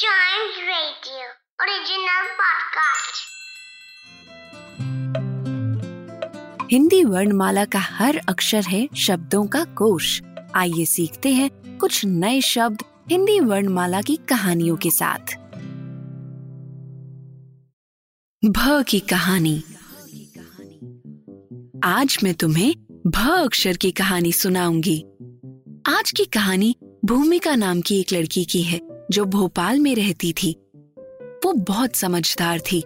Chimes Radio, original podcast. Hindi वर्णमाला का हर अक्षर है शब्दों का कोश। आइए सीखते हैं कुछ नए शब्द हिंदी वर्णमाला की कहानियों के साथ। भ की कहानी। आज मैं तुम्हें भ अक्षर की कहानी सुनाऊँगी। आज की कहानी भूमिका नाम की एक लड़की की है। जो भोपाल में रहती थी, वो बहुत समझदार थी।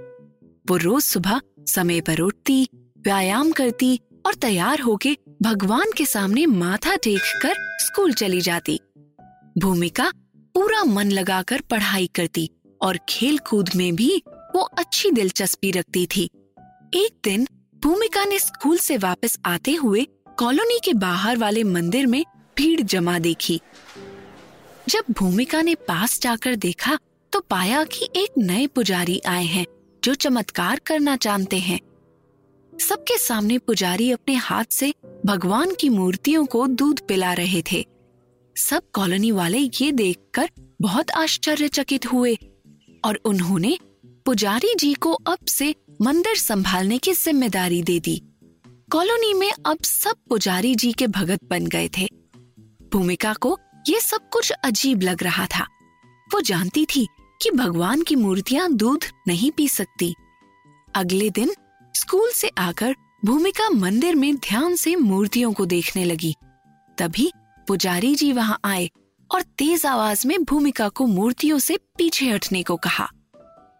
वो रोज सुबह समय पर उठती, व्यायाम करती और तैयार होके भगवान के सामने माथा टेक कर स्कूल चली जाती। भूमिका पूरा मन लगाकर पढ़ाई करती और खेल कूद में भी वो अच्छी दिलचस्पी रखती थी। एक दिन भूमिका ने स्कूल से वापस आते हुए कॉलोनी के बाहर वाले मंदिर में भीड़ जमा देखी। जब भूमिका ने पास जाकर देखा तो पाया कि एक नए पुजारी आए हैं, जो चमत्कार करना जानते हैं। सबके सामने पुजारी अपने हाथ से भगवान की मूर्तियों को दूध पिला रहे थे। सब कॉलोनी वाले ये देखकर बहुत आश्चर्यचकित हुए और उन्होंने पुजारी जी को अब से मंदिर संभालने की ज़िम्मेदारी दे दी। कॉलोनी में अब सब पुजारी जी के भगत बन गए थे। भूमिका को ये सब कुछ अजीब लग रहा था। वो जानती थी कि भगवान की मूर्तियाँ दूध नहीं पी सकती। अगले दिन स्कूल से आकर भूमिका मंदिर में ध्यान से मूर्तियों को देखने लगी। तभी पुजारी जी वहाँ आए और तेज आवाज़ में भूमिका को मूर्तियों से पीछे हटने को कहा।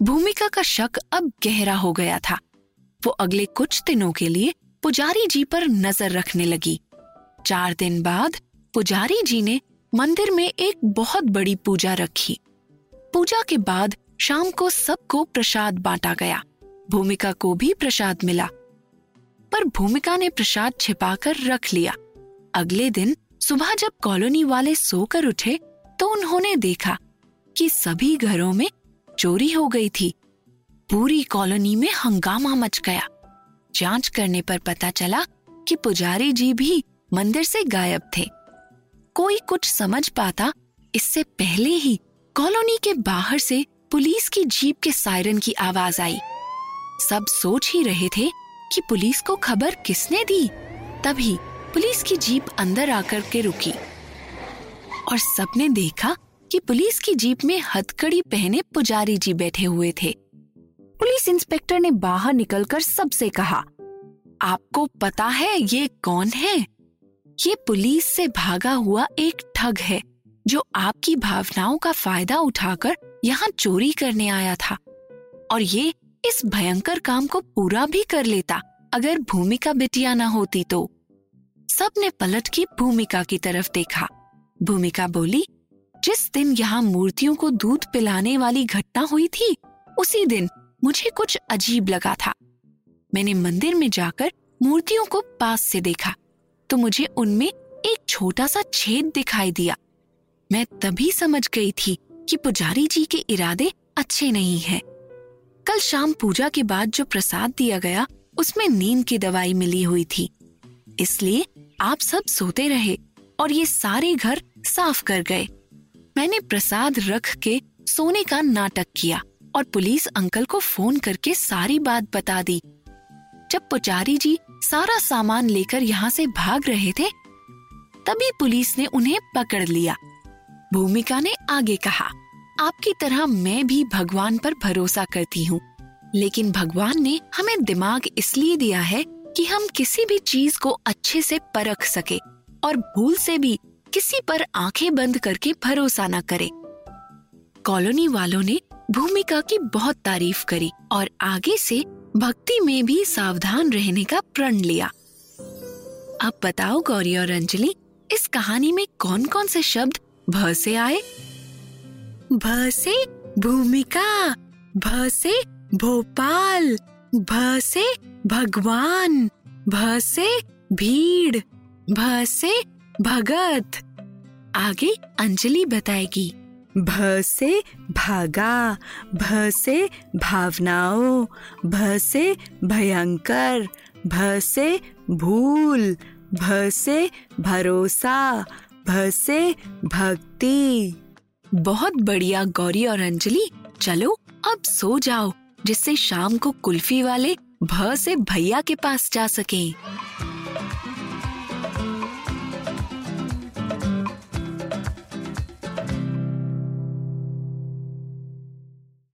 भूमिका का शक अब गहरा हो गया था। वो अगले कुछ दिनों के लिए पुजारी जी पर नज़र रखने लगी। चार दिन बाद पुजारी जी ने मंदिर में एक बहुत बड़ी पूजा रखी। पूजा के बाद शाम को सबको प्रसाद बांटा गया। भूमिका को भी प्रसाद मिला। पर भूमिका ने प्रसाद छिपाकर रख लिया। अगले दिन सुबह जब कॉलोनी वाले सोकर उठे तो उन्होंने देखा कि सभी घरों में चोरी हो गई थी। पूरी कॉलोनी में हंगामा मच गया। जाँच करने पर पता चला कि पुजारी जी भी मंदिर से गायब थे। कोई कुछ समझ पाता, इससे पहले ही कॉलोनी के बाहर से पुलिस की जीप के सायरन की आवाज़ आई। सब सोच ही रहे थे कि पुलिस को खबर किसने दी। तभी पुलिस की जीप अंदर आकर के रुकी। और सबने देखा कि पुलिस की जीप में हथकड़ी पहने पुजारी जी बैठे हुए थे। पुलिस इंस्पेक्टर ने बाहर निकलकर सबसे कहा, आपको पता है ये कौन है? ये पुलिस से भागा हुआ एक ठग है, जो आपकी भावनाओं का फ़ायदा उठाकर यहाँ चोरी करने आया था। और ये इस भयंकर काम को पूरा भी कर लेता, अगर भूमिका बिटिया न होती तो। सबने पलट की भूमिका की तरफ़ देखा। भूमिका बोली, जिस दिन यहाँ मूर्तियों को दूध पिलाने वाली घटना हुई थी, उसी दिन मुझे कुछ अजीब लगा था। मैंने मंदिर में जाकर मूर्तियों को पास से देखा। तो मुझे उनमें एक छोटा सा छेद दिखाई दिया। मैं तभी समझ गई थी कि पुजारी जी के इरादे अच्छे नहीं हैं। कल शाम पूजा के बाद जो प्रसाद दिया गया, उसमें नींद की दवाई मिली हुई थी। इसलिए आप सब सोते रहे और ये सारे घर साफ़ कर गए। मैंने प्रसाद रख के सोने का नाटक किया और पुलिस अंकल को फ़ोन करके सारी बात बता दी। जब पुजारी जी सारा सामान लेकर यहाँ से भाग रहे थे, तभी पुलिस ने उन्हें पकड़ लिया भूमिका ने आगे कहा, आपकी तरह मैं भी भगवान पर भरोसा करती हूँ, लेकिन भगवान ने हमें दिमाग इसलिए दिया है कि हम किसी भी चीज़ को अच्छे से परख सके और भूल से भी किसी पर आँखें बंद करके भरोसा न करें। कॉलोनी वालों ने भूमिका की बहुत तारीफ़ करी और आगे से भक्ति में भी सावधान रहने का प्रण लिया। अब बताओ गौरी और अंजलि, इस कहानी में कौन कौन से शब्द भ से आए? भ से भूमिका भ से भोपाल भ से भगवान भ से भीड़ भ से भगत। आगे अंजलि बताएगी। भ से भागा भ से भावनाओं भ से भयंकर भ से भूल भ से भरोसा भ से भक्ति बहुत बढ़िया गौरी और अंजलि, चलो अब सो जाओ, जिससे शाम को कुल्फी वाले भ से भैया के पास जा सकें।